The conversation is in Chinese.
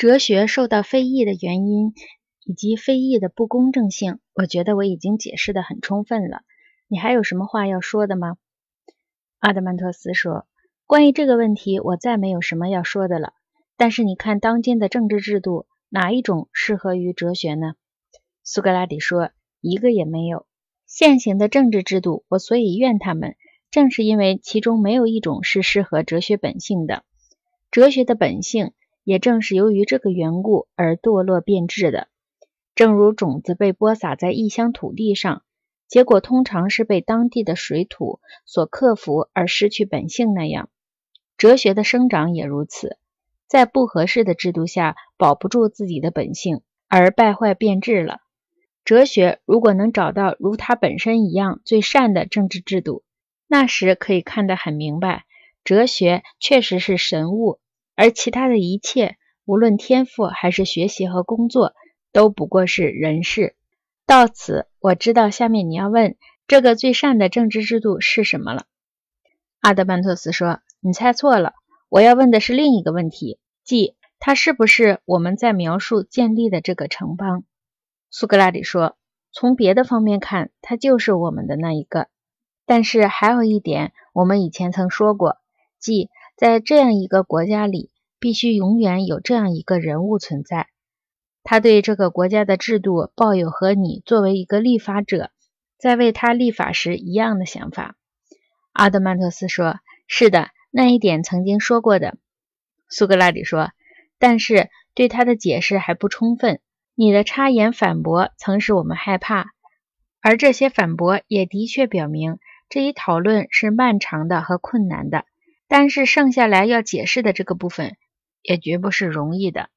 哲学受到非议的原因以及非议的不公正性，我觉得我已经解释的很充分了。你还有什么话要说的吗？阿德曼托斯说：“关于这个问题，我再没有什么要说的了。但是你看，当今的政治制度，哪一种适合于哲学呢？”苏格拉底说：“一个也没有。现行的政治制度，我所以怨他们，正是因为其中没有一种是适合哲学本性的。哲学的本性。”也正是由于这个缘故而堕落变质的，正如种子被播撒在异乡土地上，结果通常是被当地的水土所克服而失去本性那样，哲学的生长也如此，在不合适的制度下保不住自己的本性而败坏变质了。哲学如果能找到如它本身一样最善的政治制度，那时可以看得很明白，哲学确实是神物。而其他的一切，无论天赋还是学习和工作，都不过是人事。到此，我知道下面你要问这个最善的政治制度是什么了。阿德曼托斯说：“你猜错了，我要问的是另一个问题，即它是不是我们在描述建立的这个城邦？”苏格拉底说：“从别的方面看，它就是我们的那一个。但是还有一点，我们以前曾说过，即……”在这样一个国家里，必须永远有这样一个人物存在，他对这个国家的制度抱有和你作为一个立法者在为他立法时一样的想法。阿德曼特斯说：“是的，那一点曾经说过的。”苏格拉底说：“但是对他的解释还不充分。你的插言反驳曾使我们害怕，而这些反驳也的确表明这一讨论是漫长的和困难的。”但是剩下来要解释的这个部分，也绝不是容易的。